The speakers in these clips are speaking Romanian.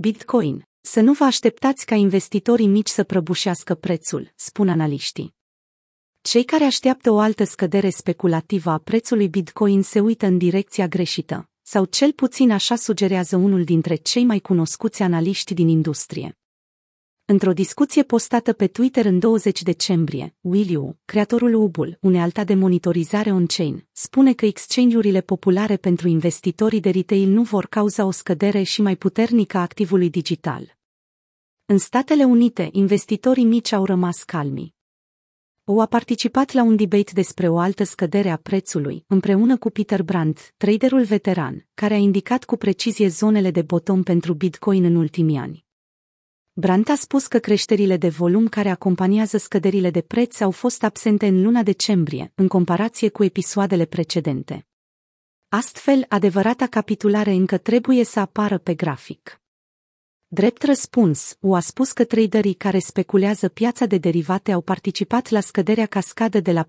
Bitcoin. Să nu vă așteptați ca investitorii mici să prăbușească prețul, spun analiștii. Cei care așteaptă o altă scădere speculativă a prețului Bitcoin se uită în direcția greșită, sau cel puțin așa sugerează unul dintre cei mai cunoscuți analiști din industrie. Într-o discuție postată pe Twitter în 20 decembrie, Will creatorul Ubul, unealta de monitorizare on-chain, spune că exchange-urile populare pentru investitorii de retail nu vor cauza o scădere și mai puternică a activului digital. În Statele Unite, investitorii mici au rămas calmi. O a participat la un debate despre o altă scădere a prețului, împreună cu Peter Brandt, traderul veteran, care a indicat cu precizie zonele de bottom pentru Bitcoin în ultimii ani. Brandt a spus că creșterile de volum care acompaniază scăderile de preț au fost absente în luna decembrie, în comparație cu episoadele precedente. Astfel, adevărata capitulare încă trebuie să apară pe grafic. Drept răspuns, U a spus că traderii care speculează piața de derivate au participat la scăderea cascadă de la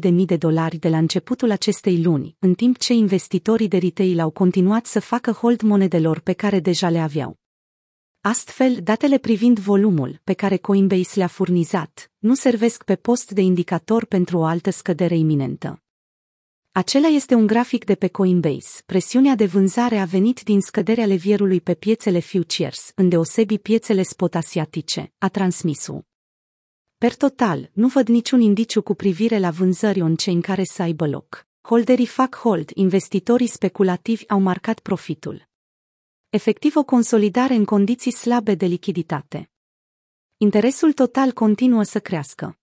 42.000 de dolari de la începutul acestei luni, în timp ce investitorii de retail au continuat să facă hold monedelor pe care deja le aveau. Astfel, datele privind volumul pe care Coinbase le-a furnizat nu servesc pe post de indicator pentru o altă scădere iminentă. Acela este un grafic de pe Coinbase. Presiunea de vânzare a venit din scăderea levierului pe piețele futures, îndeosebi piețele spot asiatice, a transmisul. Per total, nu văd niciun indiciu cu privire la vânzări on-chain care să aibă loc. Holderii fac hold, investitorii speculativi au marcat profitul. Efectiv o consolidare în condiții slabe de lichiditate. Interesul total continuă să crească.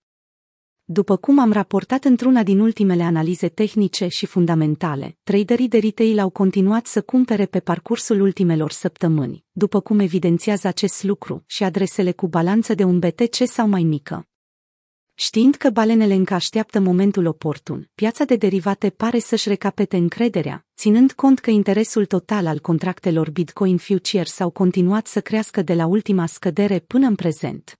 După cum am raportat într-una din ultimele analize tehnice și fundamentale, traderii de retail au continuat să cumpere pe parcursul ultimelor săptămâni, după cum evidențiază acest lucru și adresele cu balanță de un BTC sau mai mică. Știind că balenele încă așteaptă momentul oportun, piața de derivate pare să-și recapete încrederea, ținând cont că interesul total al contractelor Bitcoin Futures au continuat să crească de la ultima scădere până în prezent.